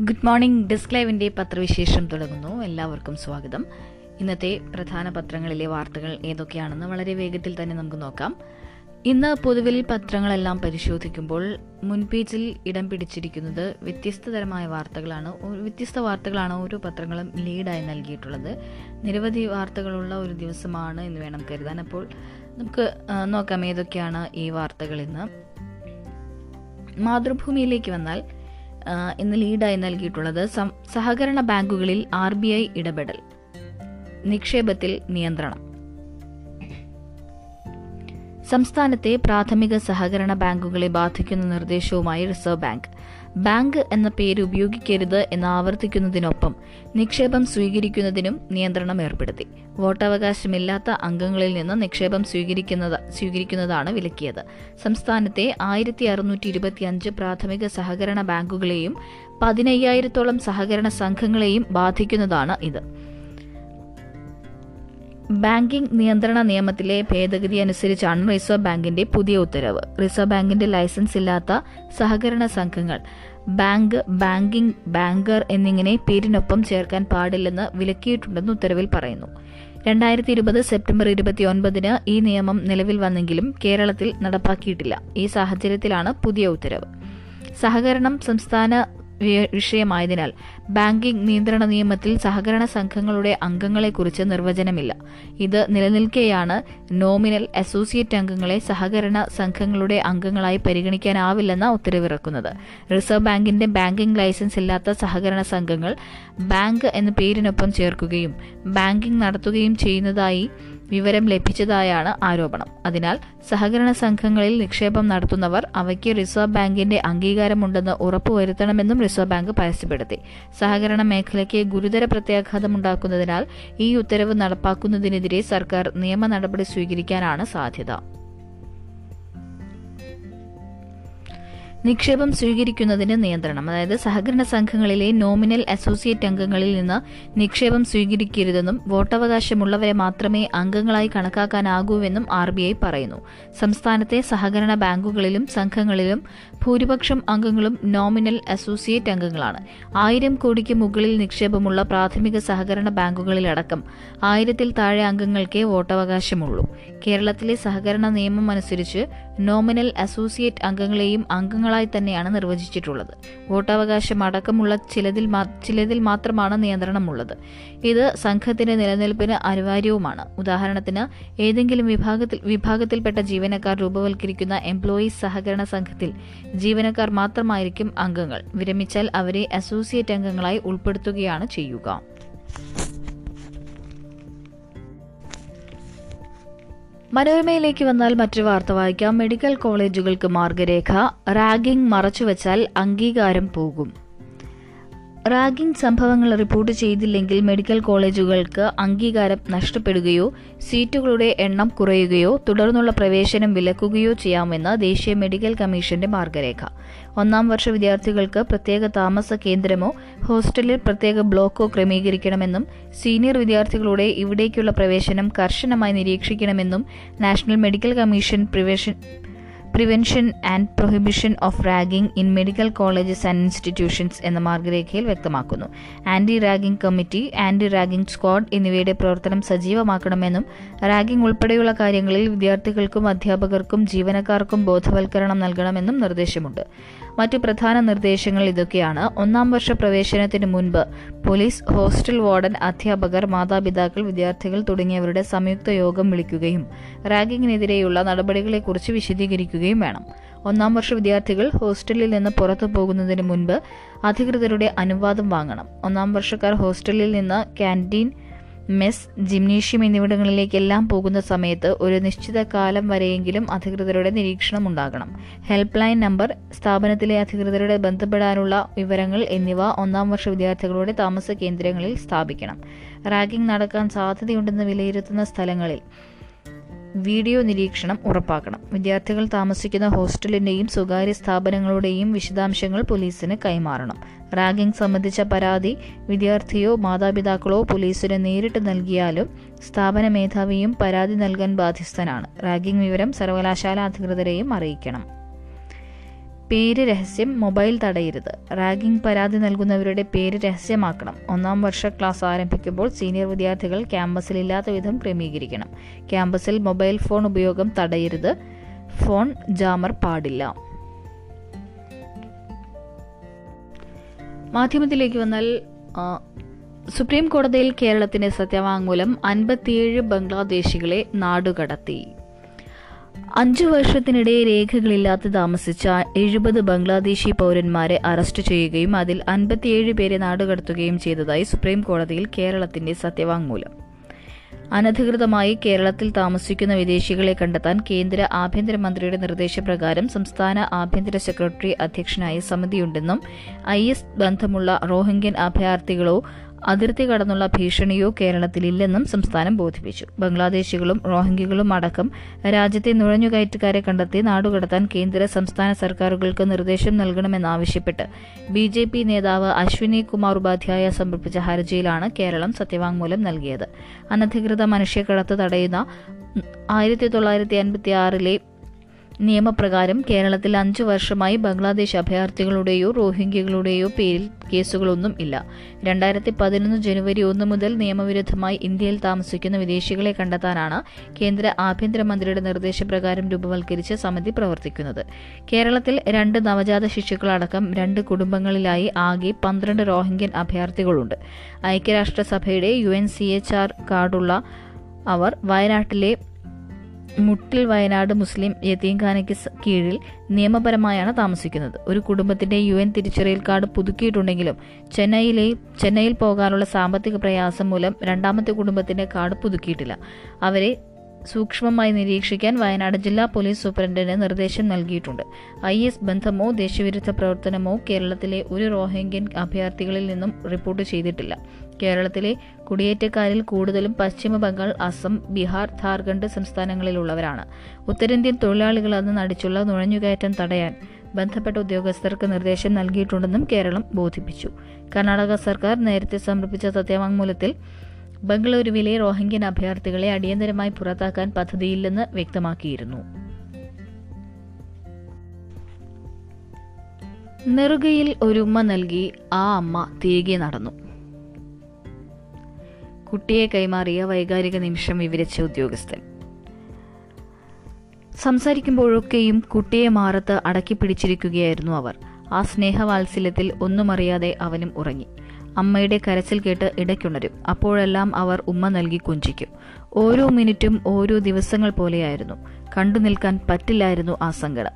Good morning desk ലൈവിന്റെ പത്രവിശേഷം തുടങ്ങുന്നു. എല്ലാവർക്കും സ്വാഗതം. ഇന്നത്തെ പ്രധാന പത്രങ്ങളിലെ വാർത്തകൾ ഏതൊക്കെയാണെന്ന് വളരെ വേഗത്തിൽ തന്നെ നമുക്ക് നോക്കാം. ഇന്ന് പൊതുവിൽ പത്രങ്ങളെല്ലാം പരിശോധിക്കുമ്പോൾ മുൻപേജിൽ ഇടം പിടിച്ചിരിക്കുന്നത് വ്യത്യസ്ത തരമായ വാർത്തകളാണ് വ്യത്യസ്ത വാർത്തകളാണ് ഓരോ പത്രങ്ങളും ലീഡായി നൽകിയിട്ടുള്ളത്. നിരവധി വാർത്തകളുള്ള ഒരു ദിവസമാണ് എന്ന് വേണം കരുതാൻ. അപ്പോൾ നമുക്ക് നോക്കാം ഏതൊക്കെയാണ് ഈ വാർത്തകൾ ഇന്ന്. മാതൃഭൂമിയിലേക്ക് വന്നാൽ ഇന്ന് ലീഡായി നൽകിയിട്ടുള്ളത് സഹകരണ ബാങ്കുകളിൽ ആർ ബി ഐ ഇടപെടൽ നിക്ഷേപത്തിൽ നിയന്ത്രണം. സംസ്ഥാനത്തെ പ്രാഥമിക സഹകരണ ബാങ്കുകളെ ബാധിക്കുന്ന നിർദ്ദേശവുമായി റിസർവ് ബാങ്ക്. ബാങ്ക് എന്ന പേര് ഉപയോഗിക്കരുത് എന്ന് ആവർത്തിക്കുന്നതിനൊപ്പം നിക്ഷേപം സ്വീകരിക്കുന്നതിനും നിയന്ത്രണം ഏർപ്പെടുത്തി. വോട്ടവകാശമില്ലാത്ത അംഗങ്ങളിൽ നിന്ന് നിക്ഷേപം സ്വീകരിക്കുന്നത് സ്വീകരിക്കുന്നതാണ് വിലക്കിയത്. സംസ്ഥാനത്തെ ആയിരത്തി അറുന്നൂറ്റി ഇരുപത്തിയഞ്ച് പ്രാഥമിക സഹകരണ ബാങ്കുകളെയും പതിനയ്യായിരത്തോളം സഹകരണ സംഘങ്ങളെയും ബാധിക്കുന്നതാണ് ഇത്. ബാങ്കിംഗ് നിയന്ത്രണ നിയമത്തിലെ ഭേദഗതി അനുസരിച്ചാണ് റിസർവ് ബാങ്കിന്റെ പുതിയ ഉത്തരവ്. റിസർവ് ബാങ്കിന്റെ ലൈസൻസ് ഇല്ലാത്ത സഹകരണ സംഘങ്ങൾ ബാങ്ക് ബാങ്കിംഗ് ബാങ്കർ എന്നിങ്ങനെ പേരിനൊപ്പം ചേർക്കാൻ പാടില്ലെന്ന് വിലക്കിയിട്ടുണ്ടെന്ന് ഉത്തരവിൽ പറയുന്നു. രണ്ടായിരത്തി ഇരുപത് സെപ്റ്റംബർ ഇരുപത്തിയൊൻപതിന് ഈ നിയമം നിലവിൽ വന്നെങ്കിലും കേരളത്തിൽ നടപ്പാക്കിയിട്ടില്ല. ഈ സാഹചര്യത്തിലാണ് പുതിയ ഉത്തരവ്. സഹകരണം സംസ്ഥാന വിഷയമായതിനാൽ ബാങ്കിംഗ് നിയന്ത്രണ നിയമത്തിൽ സഹകരണ സംഘങ്ങളുടെ അംഗങ്ങളെക്കുറിച്ച് നിർവചനമില്ല. ഇത് നിലനിൽക്കെയാണ് നോമിനൽ അസോസിയേറ്റ് അംഗങ്ങളെ സഹകരണ സംഘങ്ങളുടെ അംഗങ്ങളായി പരിഗണിക്കാനാവില്ലെന്ന ഉത്തരവിറക്കുന്നത്. റിസർവ് ബാങ്കിന്റെ ബാങ്കിംഗ് ലൈസൻസ് ഇല്ലാത്ത സഹകരണ സംഘങ്ങൾ ബാങ്ക് എന്ന പേരിനൊപ്പം ചേർക്കുകയും ബാങ്കിംഗ് നടത്തുകയും ചെയ്യുന്നതായി വിവരം ലഭിച്ചതായാണ് ആരോപണം. അതിനാൽ സഹകരണ സംഘങ്ങളിൽ നിക്ഷേപം നടത്തുന്നവർ അവയ്ക്ക് റിസർവ് ബാങ്കിന്റെ അംഗീകാരമുണ്ടെന്ന് ഉറപ്പുവരുത്തണമെന്നും റിസർവ് ബാങ്ക് പരസ്യപ്പെടുത്തി. സഹകരണ മേഖലയ്ക്ക് ഗുരുതര പ്രത്യാഘാതമുണ്ടാക്കുന്നതിനാൽ ഈ ഉത്തരവ് നടപ്പാക്കുന്നതിനെതിരെ സർക്കാർ നിയമ നടപടി സ്വീകരിക്കാനാണ് സാധ്യത. നിക്ഷേപം സ്വീകരിക്കുന്നതിന് നിയന്ത്രണം. അതായത് സഹകരണ സംഘങ്ങളിലെ നോമിനൽ അസോസിയേറ്റ് അംഗങ്ങളിൽ നിന്ന് നിക്ഷേപം സ്വീകരിക്കരുതെന്നും വോട്ടവകാശമുള്ളവരെ മാത്രമേ അംഗങ്ങളായി കണക്കാക്കാനാകൂവെന്നും ആർ ബി ഐ പറയുന്നു. സംസ്ഥാനത്തെ സഹകരണ ബാങ്കുകളിലും സംഘങ്ങളിലും ഭൂരിപക്ഷം അംഗങ്ങളും നോമിനൽ അസോസിയേറ്റ് അംഗങ്ങളാണ്. ആയിരം കോടിക്ക് മുകളിൽ നിക്ഷേപമുള്ള പ്രാഥമിക സഹകരണ ബാങ്കുകളിലടക്കം ആയിരത്തിൽ താഴെ അംഗങ്ങൾക്കേ വോട്ടവകാശമുള്ളൂ. കേരളത്തിലെ സഹകരണ നിയമം അനുസരിച്ച് നോമിനൽ അസോസിയേറ്റ് അംഗങ്ങളെയും അംഗങ്ങളായി തന്നെയാണ് നിർവചിച്ചിട്ടുള്ളത്. വോട്ടവകാശം അടക്കമുള്ള ചിലതിൽ ചിലതിൽ മാത്രമാണ് നിയന്ത്രണമുള്ളത്. ഇത് സംഘത്തിന്റെ നിലനിൽപ്പിന് അനിവാര്യവുമാണ്. ഉദാഹരണത്തിന് ഏതെങ്കിലും വിഭാഗത്തിൽ വിഭാഗത്തിൽപ്പെട്ട ജീവനക്കാർ രൂപവൽക്കരിക്കുന്ന എംപ്ലോയീസ് സഹകരണ സംഘത്തിൽ ജീവനക്കാർ മാത്രമായിരിക്കും അംഗങ്ങൾ. വിരമിച്ചാൽ അവരെ അസോസിയേറ്റ് അംഗങ്ങളായി ഉൾപ്പെടുത്തുകയാണ് ചെയ്യുക. മനോരമയിലേക്ക് വന്നാൽ മറ്റൊരു വാർത്ത വായിക്കാം. മെഡിക്കൽ കോളേജുകൾക്ക് മാർഗരേഖ. റാഗിംഗ് മറച്ചുവെച്ചാൽ അംഗീകാരം പോകും. റാഗിംഗ് സംഭവങ്ങൾ റിപ്പോർട്ട് ചെയ്തില്ലെങ്കിൽ മെഡിക്കൽ കോളേജുകൾക്ക് അംഗീകാരം നഷ്ടപ്പെടുകയോ സീറ്റുകളുടെ എണ്ണം കുറയുകയോ തുടർന്നുള്ള പ്രവേശനം വിലക്കുകയോ ചെയ്യാമെന്ന് ദേശീയ മെഡിക്കൽ കമ്മീഷന്റെ മാർഗരേഖ. ഒന്നാം വർഷ വിദ്യാർത്ഥികൾക്ക് പ്രത്യേക താമസ കേന്ദ്രമോ ഹോസ്റ്റലിൽ പ്രത്യേക ബ്ലോക്കോ ക്രമീകരിക്കണമെന്നും സീനിയർ വിദ്യാർത്ഥികളുടെ ഇവിടേക്കുള്ള പ്രവേശനം കർശനമായി നിരീക്ഷിക്കണമെന്നും national medical commission prevention prevention and prohibition of ragging in medical colleges and institutions എന്ന മാർഗരേഖയിൽ വ്യക്തമാക്കുന്നു. Anti ragging committee anti ragging squad എന്നിവയുടെ പ്രവർത്തനം സജീവമാക്കണമെന്നും റാഗിംഗ് ഉൾപ്പെടെയുള്ള കാര്യങ്ങളിൽ വിദ്യാർത്ഥികൾക്കും അധ്യാപകർക്കും ജീവനക്കാർക്കും ബോധവൽക്കരണം നൽകണമെന്നും നിർദ്ദേശമുണ്ട്. മറ്റു പ്രധാന നിർദ്ദേശങ്ങൾ ഇതൊക്കെയാണ്. ഒന്നാം വർഷ പ്രവേശനത്തിന് മുൻപ് പോലീസ് ഹോസ്റ്റൽ വാർഡൻ അധ്യാപകർ മാതാപിതാക്കൾ വിദ്യാർത്ഥികൾ തുടങ്ങിയവരുടെ സംയുക്ത യോഗം വിളിക്കുകയും റാഗിങ്ങിനെതിരെയുള്ള നടപടികളെക്കുറിച്ച് വിശദീകരിക്കുകയും വേണം. ഒന്നാം വർഷ വിദ്യാർത്ഥികൾ ഹോസ്റ്റലിൽ നിന്ന് പുറത്തു പോകുന്നതിന് മുൻപ് അധികൃതരുടെ അനുവാദം വാങ്ങണം. ഒന്നാം വർഷക്കാർ ഹോസ്റ്റലിൽ നിന്ന് ക്യാന്റീൻ മെസ് ജിംനേഷ്യം എന്നിവിടങ്ങളിലേക്കെല്ലാം പോകുന്ന സമയത്ത് ഒരു നിശ്ചിത കാലം വരെയെങ്കിലും അധികൃതരുടെ നിരീക്ഷണം ഉണ്ടാകണം. ഹെൽപ്പ് ലൈൻ നമ്പർ സ്ഥാപനത്തിലെ അധികൃതരുടെ ബന്ധപ്പെടാനുള്ള വിവരങ്ങൾ എന്നിവ ഒന്നാം വർഷ വിദ്യാർത്ഥികളുടെ താമസ കേന്ദ്രങ്ങളിൽ സ്ഥാപിക്കണം. റാഗിംഗ് നടക്കാൻ സാധ്യതയുണ്ടെന്ന് വിലയിരുത്തുന്ന സ്ഥലങ്ങളിൽ വീഡിയോ നിരീക്ഷണം ഉറപ്പാക്കണം. വിദ്യാർത്ഥികൾ താമസിക്കുന്ന ഹോസ്റ്റലിന്റെയും സ്വകാര്യ സ്ഥാപനങ്ങളുടെയും വിശദാംശങ്ങൾ പോലീസിന് കൈമാറണം. റാഗിംഗ് സംബന്ധിച്ച പരാതി വിദ്യാർത്ഥിയോ മാതാപിതാക്കളോ പോലീസിന് നേരിട്ട് നൽകിയാലും സ്ഥാപന മേധാവിയും പരാതി നൽകാൻ ബാധ്യസ്ഥനാണ്. റാഗിംഗ് വിവരം സർവകലാശാല അധികൃതരെയും അറിയിക്കണം. പേര് രഹസ്യം മൊബൈൽ തടയരുത്. റാഗിംഗ് പരാതി നൽകുന്നവരുടെ പേര് രഹസ്യമാക്കണം. ഒന്നാം വർഷ ക്ലാസ് ആരംഭിക്കുമ്പോൾ സീനിയർ വിദ്യാർത്ഥികൾ ക്യാമ്പസിൽ ഇല്ലാത്ത വിധം ക്രമീകരിക്കണം. ക്യാമ്പസിൽ മൊബൈൽ ഫോൺ ഉപയോഗം തടയരുത്. ഫോൺ ജാമർ പാടില്ല. മാധ്യമത്തിലേക്ക് വന്നാൽ സുപ്രീം കോടതിയിൽ കേരളത്തിന്റെ സത്യവാങ്മൂലം അൻപത്തിയേഴ് ബംഗ്ലാദേശികളെ നാടുകടത്തി. അഞ്ചു വർഷത്തിനിടെ രേഖകളില്ലാതെ താമസിച്ച എഴുപത് ബംഗ്ലാദേശി പൗരന്മാരെ അറസ്റ്റ് ചെയ്യുകയും അതിൽ അൻപത്തിയേഴ് പേരെ നാടുകടത്തുകയും ചെയ്തതായി സുപ്രീം കോടതിയിൽ കേരളത്തിന്റെ സത്യവാങ്മൂലം. അനധികൃതമായി കേരളത്തിൽ താമസിക്കുന്ന വിദേശികളെ കണ്ടെത്താൻ കേന്ദ്ര ആഭ്യന്തരമന്ത്രിയുടെ നിർദ്ദേശപ്രകാരം സംസ്ഥാന ആഭ്യന്തര സെക്രട്ടറി അധ്യക്ഷനായ സമിതിയുണ്ടെന്നും ഐ എസ് ബന്ധമുള്ള റോഹിംഗ്യൻ അഭയാർത്ഥികളോ അതിർത്തി കടന്നുള്ള ഭീഷണിയോ കേരളത്തിലില്ലെന്നും സംസ്ഥാനം ബോധിപ്പിച്ചു. ബംഗ്ലാദേശികളും റോഹിംഗികളും അടക്കം രാജ്യത്തെ നുഴഞ്ഞുകയറ്റക്കാരെ കണ്ടെത്തി നാടുകടത്താൻ കേന്ദ്ര സംസ്ഥാന സർക്കാരുകൾക്ക് നിർദ്ദേശം നൽകണമെന്നാവശ്യപ്പെട്ട് ബി ജെ പി നേതാവ് അശ്വിനി കുമാർ ഉപാധ്യായ സമർപ്പിച്ച ഹർജിയിലാണ് കേരളം സത്യവാങ്മൂലം നൽകിയത്. അനധികൃത മനുഷ്യക്കടത്ത് തടയുന്ന ആയിരത്തി തൊള്ളായിരത്തി അൻപത്തി ആറിലെ നിയമപ്രകാരം കേരളത്തിൽ അഞ്ചു വർഷമായി ബംഗ്ലാദേശ് അഭയാർത്ഥികളുടെയോ റോഹിംഗ്യകളുടെയോ പേരിൽ കേസുകളൊന്നും ഇല്ല. രണ്ടായിരത്തി പതിനൊന്ന് ജനുവരി ഒന്ന് മുതൽ നിയമവിരുദ്ധമായി ഇന്ത്യയിൽ താമസിക്കുന്ന വിദേശികളെ കണ്ടെത്താനാണ് കേന്ദ്ര ആഭ്യന്തരമന്ത്രിയുടെ നിർദ്ദേശപ്രകാരം രൂപവൽക്കരിച്ച സമിതി പ്രവർത്തിക്കുന്നത്. കേരളത്തിൽ രണ്ട് നവജാത ശിശുക്കളടക്കം രണ്ട് കുടുംബങ്ങളിലായി ആകെ പന്ത്രണ്ട് റോഹിംഗ്യൻ അഭയാർത്ഥികളുണ്ട്. ഐക്യരാഷ്ട്രസഭയുടെ U N C H R കാർഡുള്ള അവർ വയനാട്ടിലെ മുട്ടിൽ വയനാട് മുസ്ലിം യതീംഖാനയ്ക്ക് കീഴിൽ നിയമപരമായാണ് താമസിക്കുന്നത്. ഒരു കുടുംബത്തിന്റെ യു എൻ തിരിച്ചറിയൽ കാർഡ് പുതുക്കിയിട്ടുണ്ടെങ്കിലും ചെന്നൈയിലെ ചെന്നൈയിൽ പോകാനുള്ള സാമ്പത്തിക പ്രയാസം മൂലം രണ്ടാമത്തെ കുടുംബത്തിന്റെ കാർഡ് പുതുക്കിയിട്ടില്ല. അവരെ സൂക്ഷ്മമായി നിരീക്ഷിക്കാൻ വയനാട് ജില്ലാ പോലീസ് സൂപ്രണ്ടിന് നിർദ്ദേശം നൽകിയിട്ടുണ്ട്. ഐ എസ് ബന്ധമോ ദേശവിരുദ്ധ പ്രവർത്തനമോ കേരളത്തിലെ ഒരു റോഹിംഗ്യൻ അഭയാർത്ഥികളിൽ നിന്നും റിപ്പോർട്ട് ചെയ്തിട്ടില്ല. കേരളത്തിലെ കുടിയേറ്റക്കാരിൽ കൂടുതലും പശ്ചിമ ബംഗാൾ അസം ബീഹാർ ഝാർഖണ്ഡ് സംസ്ഥാനങ്ങളിലുള്ളവരാണ്. ഉത്തരേന്ത്യൻ തൊഴിലാളികൾ അന്ന് നടിച്ചുള്ള നുഴഞ്ഞുകയറ്റം തടയാൻ ബന്ധപ്പെട്ട ഉദ്യോഗസ്ഥർക്ക് നിർദ്ദേശം നൽകിയിട്ടുണ്ടെന്നും കേരളം ബോധിപ്പിച്ചു. കർണാടക സർക്കാർ നേരത്തെ സമർപ്പിച്ച സത്യവാങ്മൂലത്തിൽ ബംഗളൂരുവിലെ റോഹിംഗ്യൻ അഭയാർത്ഥികളെ അടിയന്തരമായി പുറത്താക്കാൻ പദ്ധതിയില്ലെന്ന് വ്യക്തമാക്കിയിരുന്നു. നെറുകയിൽ ഒരു ഉമ്മ നൽകി ആ അമ്മ തിരികെ നടന്നു. കുട്ടിയെ കൈമാറിയ വൈകാരിക നിമിഷം വിവരിച്ച ഉദ്യോഗസ്ഥൻ. സംസാരിക്കുമ്പോഴൊക്കെയും കുട്ടിയെ മാറത്ത് അടക്കി പിടിച്ചിരിക്കുകയായിരുന്നു അവർ. ആ സ്നേഹവാത്സല്യത്തിൽ ഒന്നുമറിയാതെ അവനും ഉറങ്ങി. അമ്മയുടെ കരച്ചിൽ കേട്ട് ഇടയ്ക്കുണരും. അപ്പോഴെല്ലാം അവർ ഉമ്മ നൽകി കുഞ്ചിക്കും. ഓരോ മിനിറ്റും ഓരോ ദിവസങ്ങൾ പോലെയായിരുന്നു. കണ്ടു നിൽക്കാൻ പറ്റില്ലായിരുന്നു ആ സങ്കടം.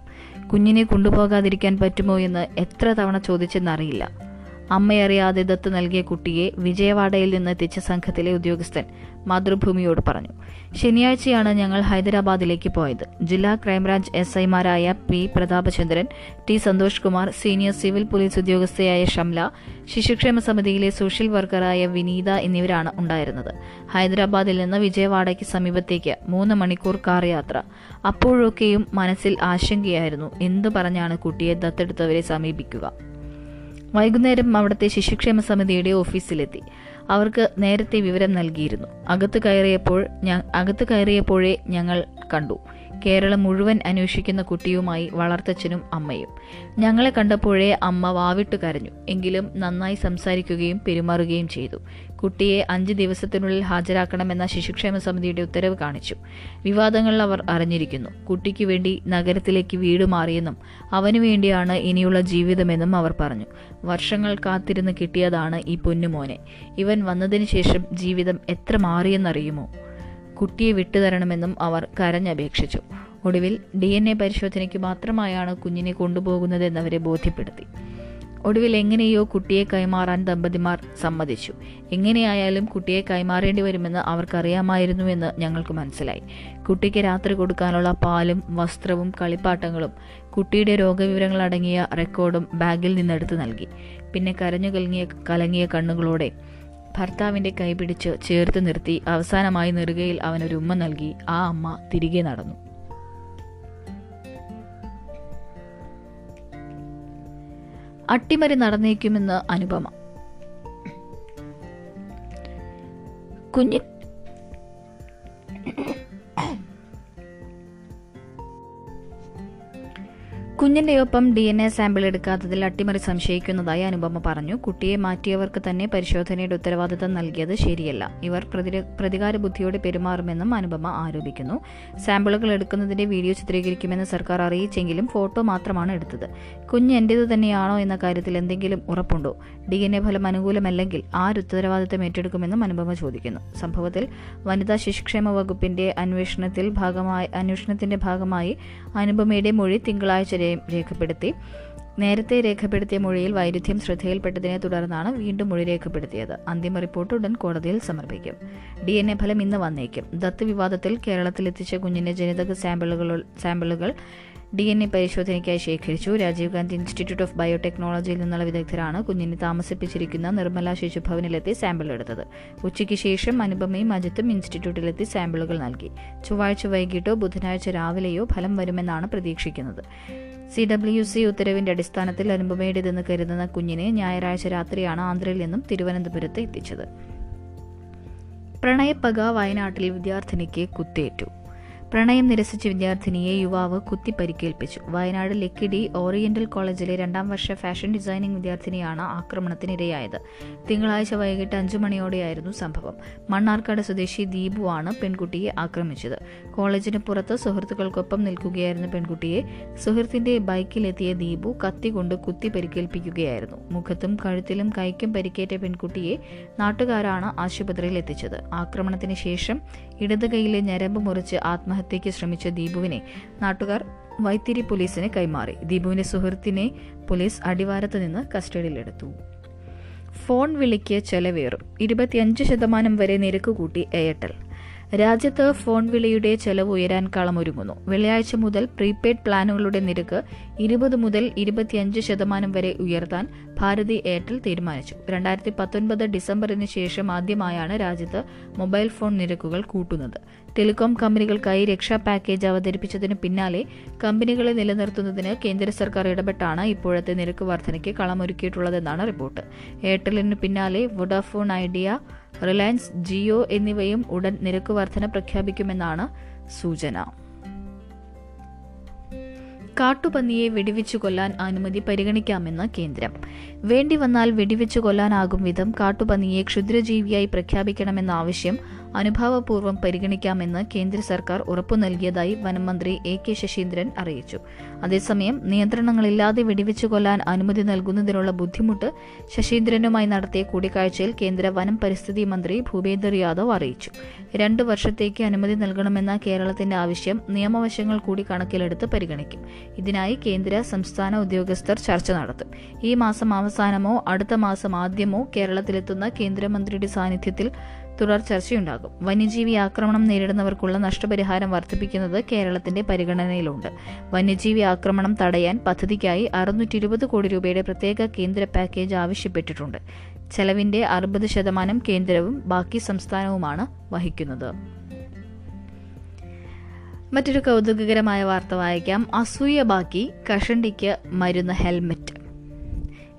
കുഞ്ഞിനെ കൊണ്ടുപോകാതിരിക്കാൻ പറ്റുമോ എന്ന് എത്ര തവണ ചോദിച്ചെന്നറിയില്ല. അമ്മയറിയാതെ ദത്ത് നൽകിയ കുട്ടിയെ വിജയവാഡയിൽ നിന്ന് എത്തിച്ച സംഘത്തിലെ ഉദ്യോഗസ്ഥൻ മാതൃഭൂമിയോട് പറഞ്ഞു. ശനിയാഴ്ചയാണ് ഞങ്ങൾ ഹൈദരാബാദിലേക്ക് പോയത്. ജില്ലാ ക്രൈംബ്രാഞ്ച് എസ് ഐമാരായ P Prathapachandran T Santhosh Kumar senior civil police ഉദ്യോഗസ്ഥയായ Shamla ശിശുക്ഷേമ സമിതിയിലെ സോഷ്യൽ വർക്കറായ വിനീത എന്നിവരാണ് ഉണ്ടായിരുന്നത്. ഹൈദരാബാദിൽ നിന്ന് വിജയവാഡയ്ക്ക് സമീപത്തേക്ക് മൂന്ന് മണിക്കൂർ കാർ യാത്ര. അപ്പോഴൊക്കെയും മനസ്സിൽ ആശങ്കയായിരുന്നു. എന്തു പറഞ്ഞാണ് കുട്ടിയെ ദത്തെടുത്തവരെ സമീപിക്കുക? വൈകുന്നേരം അവിടുത്തെ ശിശുക്ഷേമ സമിതിയുടെ ഓഫീസിലെത്തി. അവർക്ക് നേരത്തെ വിവരം നൽകിയിരുന്നു. അകത്ത് കയറിയപ്പോൾ അകത്ത് കയറിയപ്പോഴേ ഞങ്ങൾ കണ്ടു. കേരളം മുഴുവൻ അന്വേഷിക്കുന്ന കുട്ടിയുമായി വളർത്തച്ഛനും അമ്മയും. ഞങ്ങളെ കണ്ടപ്പോഴേ അമ്മ വാവിട്ട് കരഞ്ഞു. എങ്കിലും നന്നായി സംസാരിക്കുകയും പെരുമാറുകയും ചെയ്തു. കുട്ടിയെ അഞ്ച് ദിവസത്തിനുള്ളിൽ ഹാജരാക്കണമെന്ന ശിശുക്ഷേമ സമിതിയുടെ ഉത്തരവ് കാണിച്ചു. വിവാദങ്ങൾ അവർ അറിഞ്ഞിരിക്കുന്നു. കുട്ടിക്ക് വേണ്ടി നഗരത്തിലേക്ക് വീട് മാറിയെന്നും അവനു വേണ്ടിയാണ് ഇനിയുള്ള ജീവിതമെന്നും അവർ പറഞ്ഞു. വർഷങ്ങൾ കാത്തിരുന്ന് കിട്ടിയതാണ് ഈ പൊന്നുമോനെ. ഇവൻ വന്നതിന് ശേഷം ജീവിതം എത്ര മാറിയെന്നറിയുമോ? കുട്ടിയെ വിട്ടുതരണമെന്നും അവർ കരഞ്ഞപേക്ഷിച്ചു. ഒടുവിൽ ഡി എൻ എ പരിശോധനയ്ക്ക് മാത്രമായാണ് കുഞ്ഞിനെ കൊണ്ടുപോകുന്നതെന്നവരെ ബോധ്യപ്പെടുത്തി. ഒടുവിൽ എങ്ങനെയോ കുട്ടിയെ കൈമാറാൻ ദമ്പതിമാർ സമ്മതിച്ചു. എങ്ങനെയായാലും കുട്ടിയെ കൈമാറേണ്ടി വരുമെന്ന് അവർക്കറിയാമായിരുന്നുവെന്ന് ഞങ്ങൾക്ക് മനസ്സിലായി. കുട്ടിക്ക് രാത്രി കൊടുക്കാനുള്ള പാലും വസ്ത്രവും കളിപ്പാട്ടങ്ങളും കുട്ടിയുടെ രോഗവിവരങ്ങൾ അടങ്ങിയ റെക്കോർഡും ബാഗിൽ നിന്നെടുത്ത് നൽകി. പിന്നെ കരഞ്ഞു കലങ്ങിയ കലങ്ങിയ കണ്ണുകളോടെ ഭർത്താവിന്റെ കൈപിടിച്ച് ചേർത്ത് നിർത്തി അവസാനമായി നെറുകയിൽ അവനൊരു ഉമ്മ നൽകി. ആ അമ്മ തിരികെ നടന്നു. അട്ടിമറി നടന്നേക്കുമെന്ന് അനുപമ. കുഞ്ഞി കുഞ്ഞിന്റെയൊപ്പം ഡി എൻ എ സാമ്പിൾ എടുക്കാത്തതിൽ അട്ടിമറി സംശയിക്കുന്നതായി അനുപമ പറഞ്ഞു. കുട്ടിയെ മാറ്റിയവർക്ക് തന്നെ പരിശോധനയുടെ ഉത്തരവാദിത്തം നൽകിയത് ശരിയല്ല. ഇവർ പ്രതികാര ബുദ്ധിയോടെ പെരുമാറുമെന്നും അനുപമ ആരോപിക്കുന്നു. സാമ്പിളുകൾ എടുക്കുന്നതിന്റെ വീഡിയോ ചിത്രീകരിക്കുമെന്ന് സർക്കാർ അറിയിച്ചെങ്കിലും ഫോട്ടോ മാത്രമാണ് എടുത്തത്. കുഞ്ഞ് എന്റേത് തന്നെയാണോ എന്ന കാര്യത്തിൽ എന്തെങ്കിലും ഉറപ്പുണ്ടോ? ഡി എൻ എ ഫലം അനുകൂലമല്ലെങ്കിൽ ആര് ഉത്തരവാദിത്തം ഏറ്റെടുക്കുമെന്നും അനുപമ ചോദിക്കുന്നു. സംഭവത്തിൽ വനിതാ ശിശുക്ഷേമ വകുപ്പിന്റെ അന്വേഷണത്തിൽ ഭാഗമായി അന്വേഷണത്തിന്റെ ഭാഗമായി അനുപമയുടെ മൊഴി തിങ്കളാഴ്ച രേഖപ്പെടുത്തി. നേരത്തെ രേഖപ്പെടുത്തിയ മൊഴിയിൽ വൈരുദ്ധ്യം ശ്രദ്ധയിൽപ്പെട്ടതിനെ തുടർന്നാണ് വീണ്ടും മൊഴി രേഖപ്പെടുത്തിയത്. അന്തിമ റിപ്പോർട്ട് ഉടൻ കോടതിയിൽ സമർപ്പിക്കും. ഡി എൻ എ ഫലം ഇന്ന് വന്നേക്കും. ദത്ത് വിവാദത്തിൽ കേരളത്തിലെത്തിച്ച കുഞ്ഞിന്റെ ജനിതക സാമ്പിളുകൾ സാമ്പിളുകൾ ഡി എൻ എ പരിശോധനയ്ക്കായി ശേഖരിച്ചു. രാജീവ് ഗാന്ധി ഇൻസ്റ്റിറ്റ്യൂട്ട് ഓഫ് ബയോടെക്നോളജിയിൽ നിന്നുള്ള വിദഗ്ധരാണ് കുഞ്ഞിനെ താമസിപ്പിച്ചിരിക്കുന്ന നിർമ്മല ശിശുഭവനിലെത്തി സാമ്പിൾ എടുത്തത്. ഉച്ചയ്ക്ക് ശേഷം അനുപമയും അജിത്തും ഇൻസ്റ്റിറ്റ്യൂട്ടിലെത്തി സാമ്പിളുകൾ നൽകി. ചൊവ്വാഴ്ച വൈകിട്ടോ ബുധനാഴ്ച രാവിലെയോ ഫലം വരുമെന്നാണ് പ്രതീക്ഷിക്കുന്നത്. സി ഡബ്ല്യു സി ഉത്തരവിന്റെ അടിസ്ഥാനത്തിൽ അനുപമയുടേതെന്ന് കരുതുന്ന കുഞ്ഞിനെ ഞായറാഴ്ച രാത്രിയാണ് ആന്ധ്രയിൽ നിന്നും തിരുവനന്തപുരത്ത് എത്തിച്ചത്. പ്രണയപ്പക വയനാട്ടിൽ വിദ്യാർത്ഥിനിക്ക് കുത്തേറ്റു. പ്രണയം നിരസിച്ച വിദ്യാർത്ഥിനിയെ യുവാവ് കുത്തി പരിക്കേൽപ്പിച്ചു വയനാട് ലക്കിടി ഓറിയന്റൽ കോളേജിലെ രണ്ടാം വർഷ ഫാഷൻ ഡിസൈനിംഗ് വിദ്യാർത്ഥിനിയാണ് ആക്രമണത്തിനിരയായത്. തിങ്കളാഴ്ച വൈകിട്ട് അഞ്ചു മണിയോടെയായിരുന്നു സംഭവം. മണ്ണാർക്കാട് സ്വദേശി ദീപുവാണ് പെൺകുട്ടിയെ ആക്രമിച്ചത്. കോളേജിന് പുറത്ത് സുഹൃത്തുക്കൾക്കൊപ്പം നിൽക്കുകയായിരുന്ന പെൺകുട്ടിയെ സുഹൃത്തിന്റെ ബൈക്കിലെത്തിയ ദീപു കത്തികൊണ്ട് കുത്തി പരിക്കേൽപ്പിക്കുകയായിരുന്നു മുഖത്തും കഴുത്തിലും കൈക്കും പരിക്കേറ്റ പെൺകുട്ടിയെ നാട്ടുകാരാണ് ആശുപത്രിയിൽ എത്തിച്ചത് ആക്രമണത്തിന് ശേഷം ഇടത് കൈയിലെ ഞരമ്പ് മുറിച്ച് ആത്മഹത്യയ്ക്ക് ശ്രമിച്ച ദീപുവിനെ നാട്ടുകാർ വൈത്തിരി പോലീസിന് കൈമാറി. ദീപുവിന്റെ സുഹൃത്തിനെ പോലീസ് അടിവാരത്ത് നിന്ന് കസ്റ്റഡിയിലെടുത്തു. ഫോൺ വിളിക്ക് ചെലവേറും. ഇരുപത്തിയഞ്ച് ശതമാനം വരെ നിരക്ക് കൂട്ടി എയർടെൽ. രാജ്യത്ത് ഫോൺ വിളിയുടെ ചെലവ് ഉയരാൻ കളമൊരുങ്ങുന്നു. വെള്ളിയാഴ്ച മുതൽ പ്രീപെയ്ഡ് പ്ലാനുകളുടെ നിരക്ക് ഇരുപത് മുതൽ ഇരുപത്തിയഞ്ച് ശതമാനം വരെ ഉയർത്താൻ ഭാരതി എയർടെൽ തീരുമാനിച്ചു. രണ്ടായിരത്തി പത്തൊൻപത് ഡിസംബറിന് ശേഷം ആദ്യമായാണ് രാജ്യത്ത് മൊബൈൽ ഫോൺ നിരക്കുകൾ കൂട്ടുന്നത്. ടെലികോം കമ്പനികൾക്കായി രക്ഷാ പാക്കേജ് അവതരിപ്പിച്ചതിന് പിന്നാലെ കമ്പനികളെ നിലനിർത്തുന്നതിന് കേന്ദ്ര സർക്കാർ ഇടപെട്ടാണ് ഇപ്പോഴത്തെ നിരക്ക് വർധനയ്ക്ക് കളമൊരുക്കിയിട്ടുള്ളതെന്നാണ് റിപ്പോർട്ട്. എയർടെലിന് പിന്നാലെ വൊഡാഫോൺ ഐഡിയ റിലയൻസ് ജിയോ എന്നിവയും ഉടൻ നിരക്ക് വർധന പ്രഖ്യാപിക്കുമെന്നാണ് സൂചന. കാട്ടുപന്നിയെ വെടിവെച്ചു കൊല്ലാൻ അനുമതി പരിഗണിക്കാമെന്ന് കേന്ദ്രം. വേണ്ടി വന്നാൽ വെടിവെച്ചു കൊല്ലാനാകും വിധം കാട്ടുപന്നിയെ ക്ഷുദ്രജീവിയായി പ്രഖ്യാപിക്കണമെന്ന ആവശ്യം അനുഭാവപൂർവം പരിഗണിക്കാമെന്ന് കേന്ദ്ര സർക്കാർ ഉറപ്പു നൽകിയതായി വനംമന്ത്രി എ കെ ശശീന്ദ്രൻ അറിയിച്ചു. അതേസമയം നിയന്ത്രണങ്ങളില്ലാതെ വെടിവെച്ചു കൊല്ലാൻ അനുമതി നൽകുന്നതിനുള്ള ബുദ്ധിമുട്ട് ശശീന്ദ്രനുമായി നടത്തിയ കൂടിക്കാഴ്ചയിൽ കേന്ദ്ര വനം പരിസ്ഥിതി മന്ത്രി ഭൂപേന്ദർ യാദവ് അറിയിച്ചു. രണ്ടു വർഷത്തേക്ക് അനുമതി നൽകണമെന്ന കേരളത്തിന്റെ ആവശ്യം നിയമവശങ്ങൾ കൂടി കണക്കിലെടുത്ത് പരിഗണിക്കും. ഇതിനായി കേന്ദ്ര സംസ്ഥാന ഉദ്യോഗസ്ഥർ ചർച്ച നടത്തും. ഈ മാസം അവസാനമോ അടുത്ത മാസം ആദ്യമോ കേരളത്തിലെത്തുന്ന കേന്ദ്രമന്ത്രിയുടെ സാന്നിധ്യത്തിൽ തുടർ ചർച്ചയുണ്ടാകും വന്യജീവി ആക്രമണം നേരിടുന്നവർക്കുള്ള നഷ്ടപരിഹാരം വർദ്ധിപ്പിക്കുന്നത് കേരളത്തിന്റെ പരിഗണനയിലുണ്ട്. വന്യജീവി ആക്രമണം തടയാൻ പദ്ധതിക്കായി അറുന്നൂറ്റി ഇരുപത് കോടി രൂപയുടെ പ്രത്യേക കേന്ദ്ര പാക്കേജ് ആവശ്യപ്പെട്ടിട്ടുണ്ട്. ചെലവിന്റെ അറുപത് ശതമാനം കേന്ദ്രവും ബാക്കി സംസ്ഥാനവുമാണ് വഹിക്കുന്നത്. മറ്റൊരു കൗതുകകരമായ വാർത്ത വായിക്കാം. അസൂയ ബാക്കി കഷണ്ടിക്ക് മരുന്ന് ഹെൽമറ്റ്.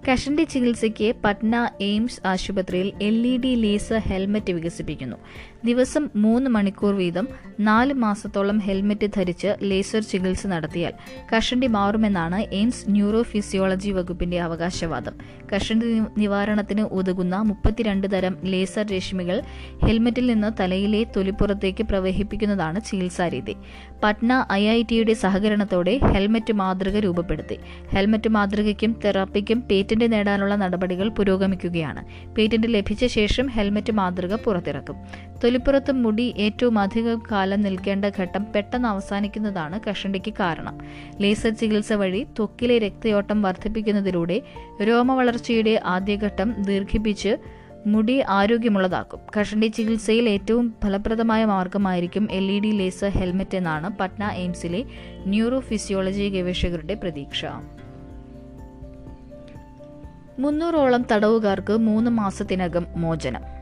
കഷണ്ടി ചികിത്സയ്ക്ക് പട്ന എയിംസ് ആശുപത്രിയിൽ L E D laser helmet വികസിപ്പിക്കുന്നു. ദിവസം മൂന്ന് മണിക്കൂർ വീതം നാല് മാസത്തോളം ഹെൽമറ്റ് ധരിച്ച് ലേസർ ചികിത്സ നടത്തിയാൽ കഷണ്ടി മാറുമെന്നാണ് എയിംസ് ന്യൂറോ ഫിസിയോളജി വകുപ്പിന്റെ അവകാശവാദം. കഷണ്ടി നിവാരണത്തിന് ഉതകുന്ന മുപ്പത്തിരണ്ട് തരം ലേസർ രശ്മികൾ ഹെൽമറ്റിൽ നിന്ന് തലയിലെ തൊലിപ്പുറത്തേക്ക് പ്രവഹിപ്പിക്കുന്നതാണ് ചികിത്സാരീതി പട്ന ഐ ഐ ടിയുടെ സഹകരണത്തോടെ ഹെൽമറ്റ് മാതൃക രൂപപ്പെടുത്തി. ഹെൽമറ്റ് മാതൃകയ്ക്കും തെറാപ്പിക്കും പേറ്റന്റ് നേടാനുള്ള നടപടികൾ പുരോഗമിക്കുകയാണ്. പേറ്റന്റ് ലഭിച്ച ശേഷം ഹെൽമറ്റ് മാതൃക പുറത്തിറക്കും. തൊലിപ്പുറത്ത് മുടി ഏറ്റവും അധികം കാലം നിൽക്കേണ്ട ഘട്ടം പെട്ടെന്ന് അവസാനിക്കുന്നതാണ് കഷണ്ടിക്ക് കാരണം. ലേസർ ചികിത്സ വഴി ത്വക്കിലെ രക്തയോട്ടം വർദ്ധിപ്പിക്കുന്നതിലൂടെ രോമവളർച്ചയുടെ ആദ്യഘട്ടം ദീർഘിപ്പിച്ച് മുടി ആരോഗ്യമുള്ളതാക്കും. കഷണ്ടി ചികിത്സയിൽ ഏറ്റവും ഫലപ്രദമായ മാർഗമായിരിക്കും L E D laser helmet എന്നാണ് പട്ന എയിംസിലെ ന്യൂറോ ഫിസിയോളജി ഗവേഷകരുടെ പ്രതീക്ഷ. മുന്നൂറോളം തടവുകാർക്ക് മൂന്ന് മാസത്തിനകം മോചനം.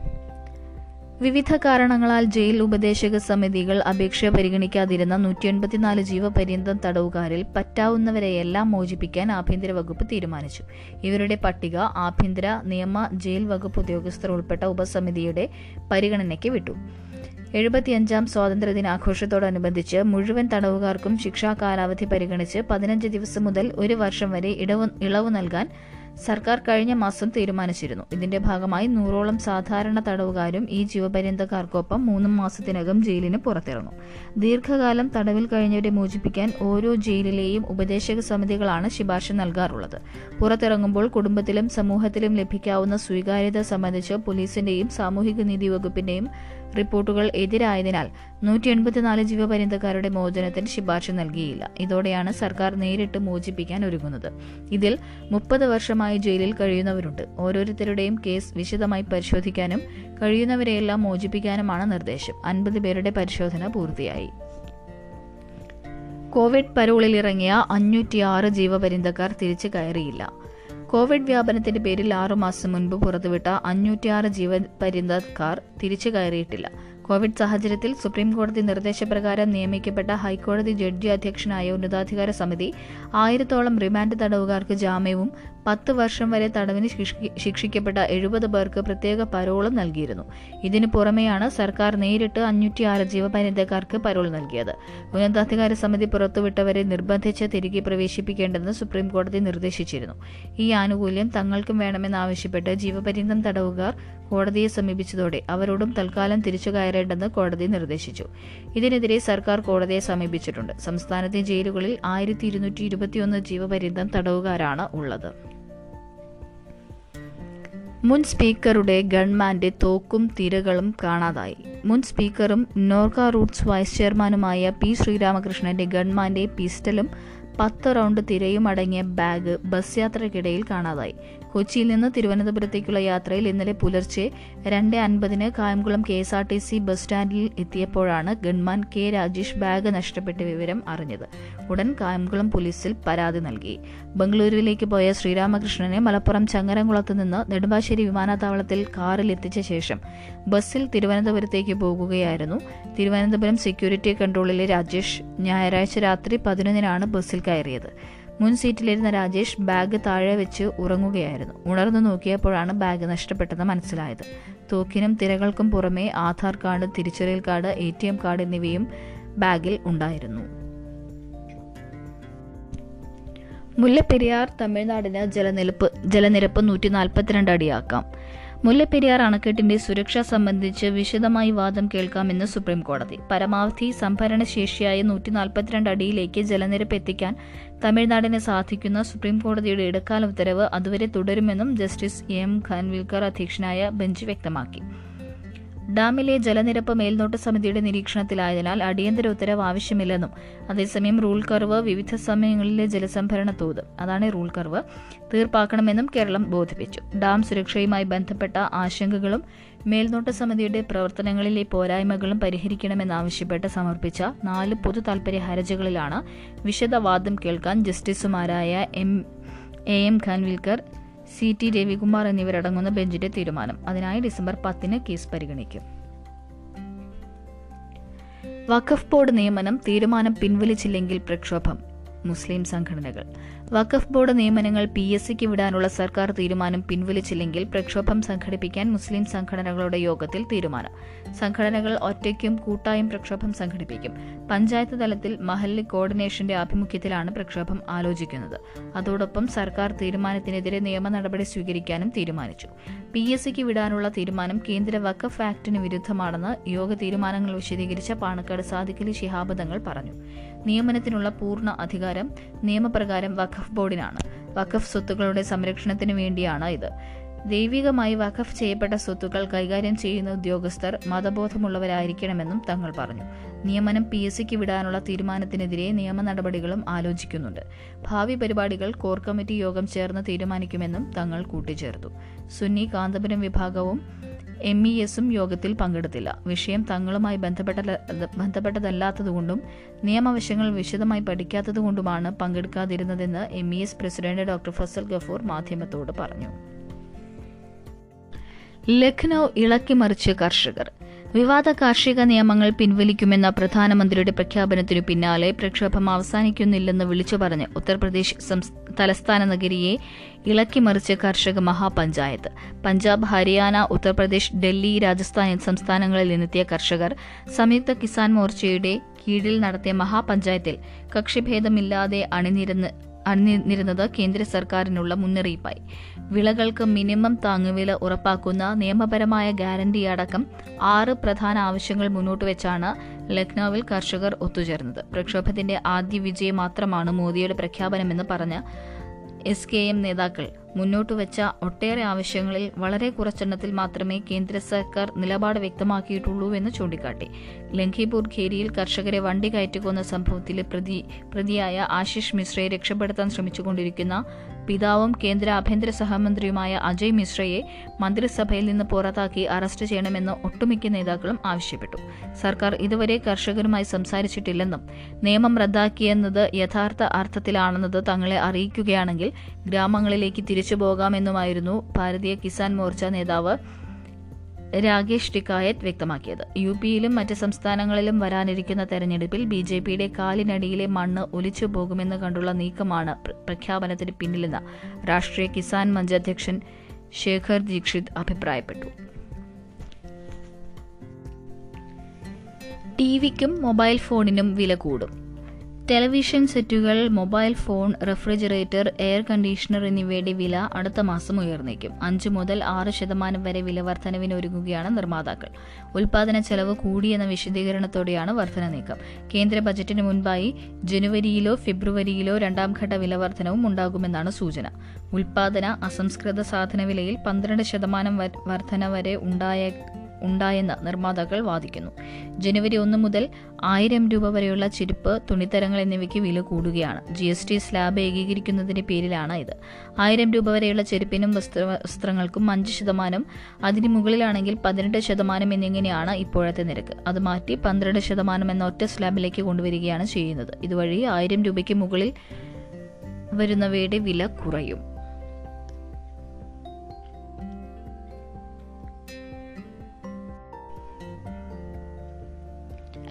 വിവിധ കാരണങ്ങളാൽ ജയിൽ ഉപദേശക സമിതികൾ അപേക്ഷ പരിഗണിക്കാതിരുന്ന നൂറ്റി എൺപത്തിനാല് ജീവപര്യന്തം തടവുകാരിൽ പറ്റാവുന്നവരെയെല്ലാം മോചിപ്പിക്കാൻ ആഭ്യന്തര വകുപ്പ് തീരുമാനിച്ചു. ഇവരുടെ പട്ടിക ആഭ്യന്തര നിയമ ജയിൽ വകുപ്പ് ഉദ്യോഗസ്ഥർ ഉൾപ്പെട്ട ഉപസമിതിയുടെ പരിഗണനയ്ക്ക് വിട്ടു. എഴുപത്തിയഞ്ചാം സ്വാതന്ത്ര്യദിനാഘോഷത്തോടനുബന്ധിച്ച് മുഴുവൻ തടവുകാർക്കും ശിക്ഷാ കാലാവധി പരിഗണിച്ച് പതിനഞ്ച് ദിവസം മുതൽ ഒരു വർഷം വരെ ഇടവ് ഇളവ് നൽകാൻ സർക്കാർ കഴിഞ്ഞ മാസം തീരുമാനിച്ചിരുന്നു. ഇതിന്റെ ഭാഗമായി നൂറോളം സാധാരണ തടവുകാരും ഈ ജീവപര്യന്തക്കാർക്കൊപ്പം മൂന്ന് മാസത്തിനകം ജയിലിന് പുറത്തിറങ്ങും. ദീർഘകാലം തടവിൽ കഴിഞ്ഞവരെ മോചിപ്പിക്കാൻ ഓരോ ജയിലിലെയും ഉപദേശക സമിതികളാണ് ശുപാർശ നൽകാറുള്ളത്. പുറത്തിറങ്ങുമ്പോൾ കുടുംബത്തിലും സമൂഹത്തിലും ലഭിക്കാവുന്ന സ്വീകാര്യത സംബന്ധിച്ച് പോലീസിന്റെയും സാമൂഹിക നീതി വകുപ്പിന്റെയും റിപ്പോർട്ടുകൾ എതിരായതിനാൽ നൂറ്റി എൺപത്തിനാല് ജീവപര്യന്തക്കാരുടെ മോചനത്തിന് ശുപാർശ നൽകിയില്ല. ഇതോടെയാണ് സർക്കാർ നേരിട്ട് മോചിപ്പിക്കാൻ ഒരുങ്ങുന്നത്. ഇതിൽ മുപ്പത് വർഷമായി ജയിലിൽ കഴിയുന്നവരുണ്ട്. ഓരോരുത്തരുടെയും കേസ് വിശദമായി പരിശോധിക്കാനും കഴിയുന്നവരെയെല്ലാം മോചിപ്പിക്കാനുമാണ് നിർദ്ദേശം. അൻപത് പേരുടെ പരിശോധന പൂർത്തിയായി. കോവിഡ് പരോളിലിറങ്ങിയ അഞ്ഞൂറ്റിയാറ് ജീവപര്യന്തക്കാർ തിരിച്ചു കയറിയില്ല. കോവിഡ് വ്യാപനത്തിന്റെ പേരിൽ ആറുമാസം മുൻപ് പുറത്തുവിട്ട അഞ്ഞൂറ്റിയാറ് ജീവപര്യന്തക്കാർ തിരിച്ചു കയറിയിട്ടില്ല. കോവിഡ് സാഹചര്യത്തിൽ സുപ്രീംകോടതി നിർദ്ദേശപ്രകാരം നിയമിക്കപ്പെട്ട ഹൈക്കോടതി ജഡ്ജി അധ്യക്ഷനായ ഉന്നതാധികാര സമിതി ആയിരത്തോളം റിമാൻഡ് തടവുകാർക്ക് ജാമ്യവും പത്ത് വർഷം വരെ തടവിന് ശിക്ഷിക്കപ്പെട്ട എഴുപത് പേർക്ക് പ്രത്യേക പരോളും നൽകിയിരുന്നു. ഇതിനു പുറമെയാണ് സർക്കാർ നേരിട്ട് അഞ്ഞൂറ്റിയാറ് ജീവപര്യന്തക്കാർക്ക് പരോൾ നൽകിയത്. ഉന്നതാധികാര സമിതി പുറത്തുവിട്ടവരെ നിർബന്ധിച്ച് തിരികെ പ്രവേശിപ്പിക്കേണ്ടെന്ന് സുപ്രീംകോടതി നിർദ്ദേശിച്ചിരുന്നു. ഈ ആനുകൂല്യം തങ്ങൾക്കും വേണമെന്നാവശ്യപ്പെട്ട് ജീവപര്യന്തം തടവുകാർ കോടതിയെ സമീപിച്ചതോടെ അവരോടും തൽക്കാലം തിരിച്ചു കയറേണ്ടെന്ന് കോടതി നിർദ്ദേശിച്ചു. ഇതിനെതിരെ സർക്കാർ കോടതിയെ സമീപിച്ചിട്ടുണ്ട്. സംസ്ഥാനത്തെ ജയിലുകളിൽ ആയിരത്തി ഇരുന്നൂറ്റി ഇരുപത്തിയൊന്ന് ജീവപര്യന്തം തടവുകാരാണ് ഉള്ളത്. മുൻ സ്പീക്കറുടെ ഗൺമാന്റെ തോക്കും തിരകളും കാണാതായി. മുൻ സ്പീക്കറും നോർക്ക റൂട്ട്സ് വൈസ് ചെയർമാനുമായ പി ശ്രീരാമകൃഷ്ണന്റെ ഗൺമാന്റെ പിസ്റ്റലും പത്ത് റൗണ്ട് തിരയും അടങ്ങിയ ബാഗ് ബസ് യാത്രക്കിടയിൽ കാണാതായി. കൊച്ചിയിൽ നിന്ന് തിരുവനന്തപുരത്തേക്കുള്ള യാത്രയിൽ ഇന്നലെ പുലർച്ചെ രണ്ട് അൻപതിന് Kayamkulam K S R T C bus സ്റ്റാൻഡിൽ എത്തിയപ്പോഴാണ് ഗൺമാൻ കെ രാജേഷ് ബാഗ് നഷ്ടപ്പെട്ട വിവരം അറിഞ്ഞത്. ഉടൻ കായംകുളം പോലീസിൽ പരാതി നൽകി. ബംഗളൂരുവിലേക്ക് പോയ ശ്രീരാമകൃഷ്ണനെ മലപ്പുറം ചങ്ങരംകുളത്ത് നിന്ന് നെടുമ്പാശ്ശേരി വിമാനത്താവളത്തിൽ കാറിൽ എത്തിച്ച ശേഷം ബസ്സിൽ തിരുവനന്തപുരത്തേക്ക് പോകുകയായിരുന്നു. തിരുവനന്തപുരം സെക്യൂരിറ്റി കൺട്രോളിലെ രാജേഷ് ഞായറാഴ്ച രാത്രി പതിനൊന്നിനാണ് ബസ്സിൽ കയറിയത്. മുൻ സീറ്റിലിരുന്ന രാജേഷ് ബാഗ് താഴെ വെച്ച് ഉറങ്ങുകയായിരുന്നു. ഉണർന്നു നോക്കിയപ്പോഴാണ് ബാഗ് നഷ്ടപ്പെട്ടത് മനസ്സിലായത്. തോക്കിനും തിരകൾക്കും പുറമേ ആധാർ കാർഡ് തിരിച്ചറിയൽ card A T M card എന്നിവയും ബാഗിൽ ഉണ്ടായിരുന്നു. മുല്ലപ്പെരിയാർ തമിഴ്നാടിന് ജലനിരപ്പ് ജലനിരപ്പ് നൂറ്റി നാൽപ്പത്തിരണ്ട് അടിയാക്കാം. മുല്ലപ്പെരിയാർ അണക്കെട്ടിന്റെ സുരക്ഷ സംബന്ധിച്ച് വിശദമായി വാദം കേൾക്കാമെന്ന് സുപ്രീം കോടതി പരമാവധി സംഭരണ ശേഷിയായ നൂറ്റി നാൽപ്പത്തിരണ്ട് അടിയിലേക്ക് ജലനിരപ്പ് എത്തിക്കാൻ തമിഴ്നാടിന് സാധിക്കുന്ന സുപ്രീം കോടതിയുടെ ഇടക്കാല ഉത്തരവ് അതുവരെ തുടരുമെന്നും ജസ്റ്റിസ് എം. ഖാൻവിൽക്കർ അധ്യക്ഷനായ ബെഞ്ച് വ്യക്തമാക്കി. ഡാമിലെ ജലനിരപ്പ് മേൽനോട്ട സമിതിയുടെ നിരീക്ഷണത്തിലായതിനാൽ അടിയന്തര ഉത്തരവ് ആവശ്യമില്ലെന്നും അതേസമയം റൂൾ കർവ് വിവിധ സമയങ്ങളിലെ ജലസംഭരണ തോത് അതാണ് റൂൾ കർവ് തീർപ്പാക്കണമെന്നും കേരളം ബോധിപ്പിച്ചു. ഡാം സുരക്ഷയുമായി ബന്ധപ്പെട്ട ആശങ്കകളും മേൽനോട്ട സമിതിയുടെ പ്രവർത്തനങ്ങളിലെ പോരായ്മകളും പരിഹരിക്കണമെന്നാവശ്യപ്പെട്ട് സമർപ്പിച്ച നാല് പൊതു താൽപര്യ ഹർജികളിലാണ് വിശദവാദം കേൾക്കാൻ ജസ്റ്റിസുമാരായ M A M Khanwilkar C T Ravikumar എന്നിവരടങ്ങുന്ന ബെഞ്ചിന്റെ തീരുമാനം. അതിനായി ഡിസംബർ പത്തിന് കേസ് പരിഗണിക്കും. വഖഫ് ബോർഡ് നിയമനം തീരുമാനം പിൻവലിച്ചില്ലെങ്കിൽ പ്രക്ഷോഭം. മുസ്ലിം സംഘടനകൾ. വഖഫ് ബോർഡ് നിയമനങ്ങൾ പി എസ് സിക്ക് വിടാനുള്ള സർക്കാർ തീരുമാനം പിൻവലിച്ചില്ലെങ്കിൽ പ്രക്ഷോഭം സംഘടിപ്പിക്കാൻ മുസ്ലിം സംഘടനകളുടെ യോഗത്തിൽ തീരുമാനം. സംഘടനകൾ ഒറ്റയ്ക്കും കൂട്ടായും പ്രക്ഷോഭം സംഘടിപ്പിക്കും. പഞ്ചായത്ത് തലത്തിൽ മഹല്ലി കോർഡിനേഷന്റെ ആഭിമുഖ്യത്തിലാണ് പ്രക്ഷോഭം ആലോചിക്കുന്നത്. അതോടൊപ്പം സർക്കാർ തീരുമാനത്തിനെതിരെ നിയമ നടപടി സ്വീകരിക്കാനും തീരുമാനിച്ചു. പി എസ് സിക്ക് വിടാനുള്ള തീരുമാനം കേന്ദ്ര വഖഫ് ആക്ടിന് വിരുദ്ധമാണെന്ന് യോഗ തീരുമാനങ്ങൾ വിശദീകരിച്ച പാണക്കാട് സാദിഖലി ശിഹാബ് തങ്ങൾ പറഞ്ഞു. നിയമനത്തിനുള്ള പൂർണ അധികാരം നിയമപ്രകാരം വഖഫ് ബോർഡിനാണ്. വഖഫ് സ്വത്തുക്കളുടെ സംരക്ഷണത്തിന് വേണ്ടിയാണ് ഇത്. ദൈവികമായി വഖഫ് ചെയ്യപ്പെട്ട സ്വത്തുക്കൾ കൈകാര്യം ചെയ്യുന്ന ഉദ്യോഗസ്ഥർ മതബോധമുള്ളവരായിരിക്കണമെന്നും തങ്ങൾ പറഞ്ഞു. നിയമനം പി എസ് സിക്ക് വിടാനുള്ള തീരുമാനത്തിനെതിരെ നിയമ നടപടികളും ആലോചിക്കുന്നുണ്ട്. ഭാവി പരിപാടികൾ കോർ കമ്മിറ്റി യോഗം ചേർന്ന് തീരുമാനിക്കുമെന്നും തങ്ങൾ കൂട്ടിച്ചേർത്തു. സുന്നി കാന്തപുരം വിഭാഗവും എം ഇ എസും യോഗത്തിൽ പങ്കെടുത്തില്ല. വിഷയം തങ്ങളുമായി ബന്ധപ്പെട്ട ബന്ധപ്പെട്ടതല്ലാത്തതുകൊണ്ടും നിയമവശങ്ങൾ വിശദമായി പഠിക്കാത്തതുകൊണ്ടുമാണ് പങ്കെടുക്കാതിരുന്നതെന്ന് M E S president doctor Fazal Gafoor മാധ്യമത്തോട് പറഞ്ഞു. ലഖ്നൌ ഇളക്കിമറിച്ച് കർഷകർ. വിവാദ കാർഷിക നിയമങ്ങൾ പിൻവലിക്കുമെന്ന പ്രധാനമന്ത്രിയുടെ പ്രഖ്യാപനത്തിനു പിന്നാലെ പ്രക്ഷോഭം അവസാനിക്കുന്നില്ലെന്ന് വിളിച്ചു പറഞ്ഞ് ഉത്തർപ്രദേശ് തലസ്ഥാന നഗരിയെ ഇളക്കിമറിച്ച് കർഷക മഹാപഞ്ചായത്ത്. പഞ്ചാബ് ഹരിയാന ഉത്തർപ്രദേശ് ഡൽഹി രാജസ്ഥാൻ സംസ്ഥാനങ്ങളിൽ നിന്നെത്തിയ കർഷകർ സംയുക്ത കിസാൻ മോർച്ചയുടെ കീഴിൽ നടത്തിയ മഹാപഞ്ചായത്തിൽ കക്ഷിഭേദമില്ലാതെ അണിനിരന്ന് അണിനിരുന്നത് കേന്ദ്ര സർക്കാരിനുള്ള മുന്നറിയിപ്പായി. വിളകൾക്ക് മിനിമം താങ്ങുവില ഉറപ്പാക്കുന്ന നിയമപരമായ ഗ്യാരണ്ടി അടക്കം ആറ് പ്രധാന ആവശ്യങ്ങൾ മുന്നോട്ട് വെച്ചാണ് ലക്നൌവിൽ കർഷകർ ഒത്തുചേർന്നത്. പ്രക്ഷോഭത്തിന്റെ ആദ്യ വിജയം മാത്രമാണ് മോദിയുടെ പ്രഖ്യാപനമെന്ന് പറഞ്ഞ് എസ് കെ എം നേതാക്കൾ മുന്നോട്ട് വെച്ച ഒട്ടേറെ ആവശ്യങ്ങളിൽ വളരെ കുറച്ചെണ്ണത്തിൽ മാത്രമേ കേന്ദ്ര സർക്കാർ നിലപാട് വ്യക്തമാക്കിയിട്ടുള്ളൂ എന്ന് ചൂണ്ടിക്കാട്ടി. ലംഘിപൂർ ഖേരിയിൽ കർഷകരെ വണ്ടി കയറ്റിക്കൊന്ന സംഭവത്തിലെ പ്രതി പ്രതിയായ ആശിഷ് മിശ്രയെ രക്ഷപ്പെടുത്താൻ ശ്രമിച്ചുകൊണ്ടിരിക്കുന്ന പിതാവും കേന്ദ്ര ആഭ്യന്തര സഹമന്ത്രിയുമായ അജയ് മിശ്രയെ മന്ത്രിസഭയിൽ നിന്ന് പുറത്താക്കി അറസ്റ്റ് ചെയ്യണമെന്ന് ഒട്ടുമിക്ക നേതാക്കളും ആവശ്യപ്പെട്ടു. സർക്കാർ ഇതുവരെ കർഷകരുമായി സംസാരിച്ചിട്ടില്ലെന്നും നിയമം റദ്ദാക്കിയെന്നത് യഥാർത്ഥ അർത്ഥത്തിലാണെന്നത് തങ്ങളെ അറിയിക്കുകയാണെങ്കിൽ ഗ്രാമങ്ങളിലേക്ക് തിരിച്ചു പോകാമെന്നുമായിരുന്നു ഭാരതീയ കിസാൻ മോർച്ച നേതാവ് രാകേഷ് ടിക്കായത്ത് വ്യക്തമാക്കിയത്. യു പിയിലും മറ്റ് സംസ്ഥാനങ്ങളിലും വരാനിരിക്കുന്ന തെരഞ്ഞെടുപ്പിൽ ബി ജെ പിയുടെ കാലിനടിയിലെ മണ്ണ് ഒലിച്ചു പോകുമെന്ന് കണ്ടുള്ള നീക്കമാണ് പ്രഖ്യാപനത്തിന് പിന്നിലെന്ന് രാഷ്ട്രീയ കിസാൻ മഞ്ച് അധ്യക്ഷൻ ശേഖർ ദീക്ഷിത് അഭിപ്രായപ്പെട്ടു. ടിവിക്കും മൊബൈൽ ഫോണിനും വില കൂടും. ടെലിവിഷൻ സെറ്റുകൾ mobile phone refrigerator air conditioner എന്നിവയുടെ വില അടുത്ത മാസം ഉയർന്നേക്കും. അഞ്ചു മുതൽ ആറ് ശതമാനം വരെ വില വർധനവിന് ഒരുങ്ങുകയാണ് നിർമ്മാതാക്കൾ. ഉൽപാദന ചെലവ് കൂടിയെന്ന വിശദീകരണത്തോടെയാണ് വർധന നീക്കം. കേന്ദ്ര ബജറ്റിന് മുൻപായി ജനുവരിയിലോ ഫെബ്രുവരിയിലോ രണ്ടാം ഘട്ട വില വർധനവും ഉണ്ടാകുമെന്നാണ് സൂചന. ഉൽപാദന അസംസ്കൃത സാധന വിലയിൽ പന്ത്രണ്ട് ശതമാനം വർധന വരെ ഉണ്ടായ ഉണ്ടായെന്ന് നിർമ്മാതാക്കൾ വാദിക്കുന്നു. ജനുവരി ഒന്ന് മുതൽ ആയിരം രൂപ വരെയുള്ള ചെരുപ്പ് തുണിത്തരങ്ങൾ എന്നിവയ്ക്ക് വില കൂടുകയാണ്. ജി എസ് ടി സ്ലാബ് ഏകീകരിക്കുന്നതിന്റെ പേരിലാണ് ഇത്. ആയിരം രൂപ വരെയുള്ള ചെരുപ്പിനും വസ്ത്ര വസ്ത്രങ്ങൾക്കും അഞ്ച് ശതമാനം അതിന് മുകളിലാണെങ്കിൽ പതിനെട്ട് ശതമാനം എന്നിങ്ങനെയാണ് ഇപ്പോഴത്തെ നിരക്ക്. അത് മാറ്റി പന്ത്രണ്ട് ശതമാനം എന്ന ഒറ്റ സ്ലാബിലേക്ക് കൊണ്ടുവരികയാണ് ചെയ്യുന്നത്. ഇതുവഴി ആയിരം രൂപയ്ക്ക് മുകളിൽ വരുന്നവയുടെ വില കുറയും.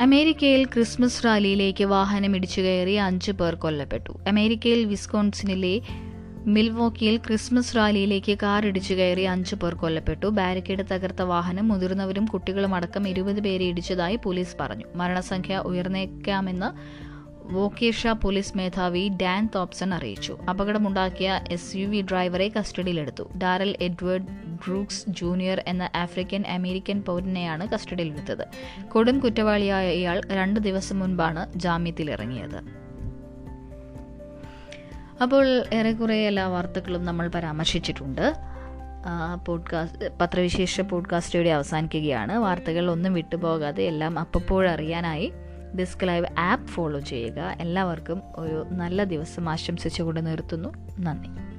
അമേരിക്കയിൽ ക്രിസ്മസ് റാലിയിലേക്ക് വാഹനം ഇടിച്ചു കയറി അഞ്ച് പേർ കൊല്ലപ്പെട്ടു. അമേരിക്കയിൽ വിസ്കോൺസിനിലെ മിൽവോക്കിയിൽ ക്രിസ്മസ് റാലിയിലേക്ക് കാർ ഇടിച്ചു കയറി അഞ്ചു പേർ കൊല്ലപ്പെട്ടു. ബാരിക്കേഡ് തകർത്ത വാഹനം മുതിർന്നവരും കുട്ടികളും അടക്കം ഇരുപത് പേരെ ഇടിച്ചതായി പോലീസ് പറഞ്ഞു. മരണസംഖ്യ ഉയർന്നേക്കാമെന്ന് വോക്കേഷ പോലീസ് മേധാവി ഡാൻ തോപ്സൺ അറിയിച്ചു. അപകടമുണ്ടാക്കിയ എസ് യു വി ഡ്രൈവറെ കസ്റ്റഡിയിലെടുത്തു. ഡാരൽ എഡ്വേർഡ് ഡ്രൂക്സ് ജൂനിയർ എന്ന ആഫ്രിക്കൻ അമേരിക്കൻ പൗരനെയാണ് കസ്റ്റഡിയിലെടുത്തത്. കൊടും കുറ്റവാളിയായ ഇയാൾ രണ്ട് ദിവസം മുൻപാണ് ജാമ്യത്തിലിറങ്ങിയത്. അപ്പോൾ ഏറെക്കുറെ എല്ലാ വാർത്തകളും നമ്മൾ പരാമർശിച്ചിട്ടുണ്ട്. പോഡ്കാസ്റ്റ് പത്രവിശേഷ പോഡ്കാസ്റ്റോടെ അവസാനിക്കുകയാണ്. വാർത്തകൾ ഒന്നും വിട്ടുപോകാതെ എല്ലാം അപ്പപ്പോഴറിയാനായി. ഡിസ്ക് ലൈവ് ആപ്പ് ഫോളോ ചെയ്യുക. എല്ലാവർക്കും ഒരു നല്ല ദിവസം ആശംസിച്ചുകൊണ്ട് നിർത്തുന്നു. നന്ദി.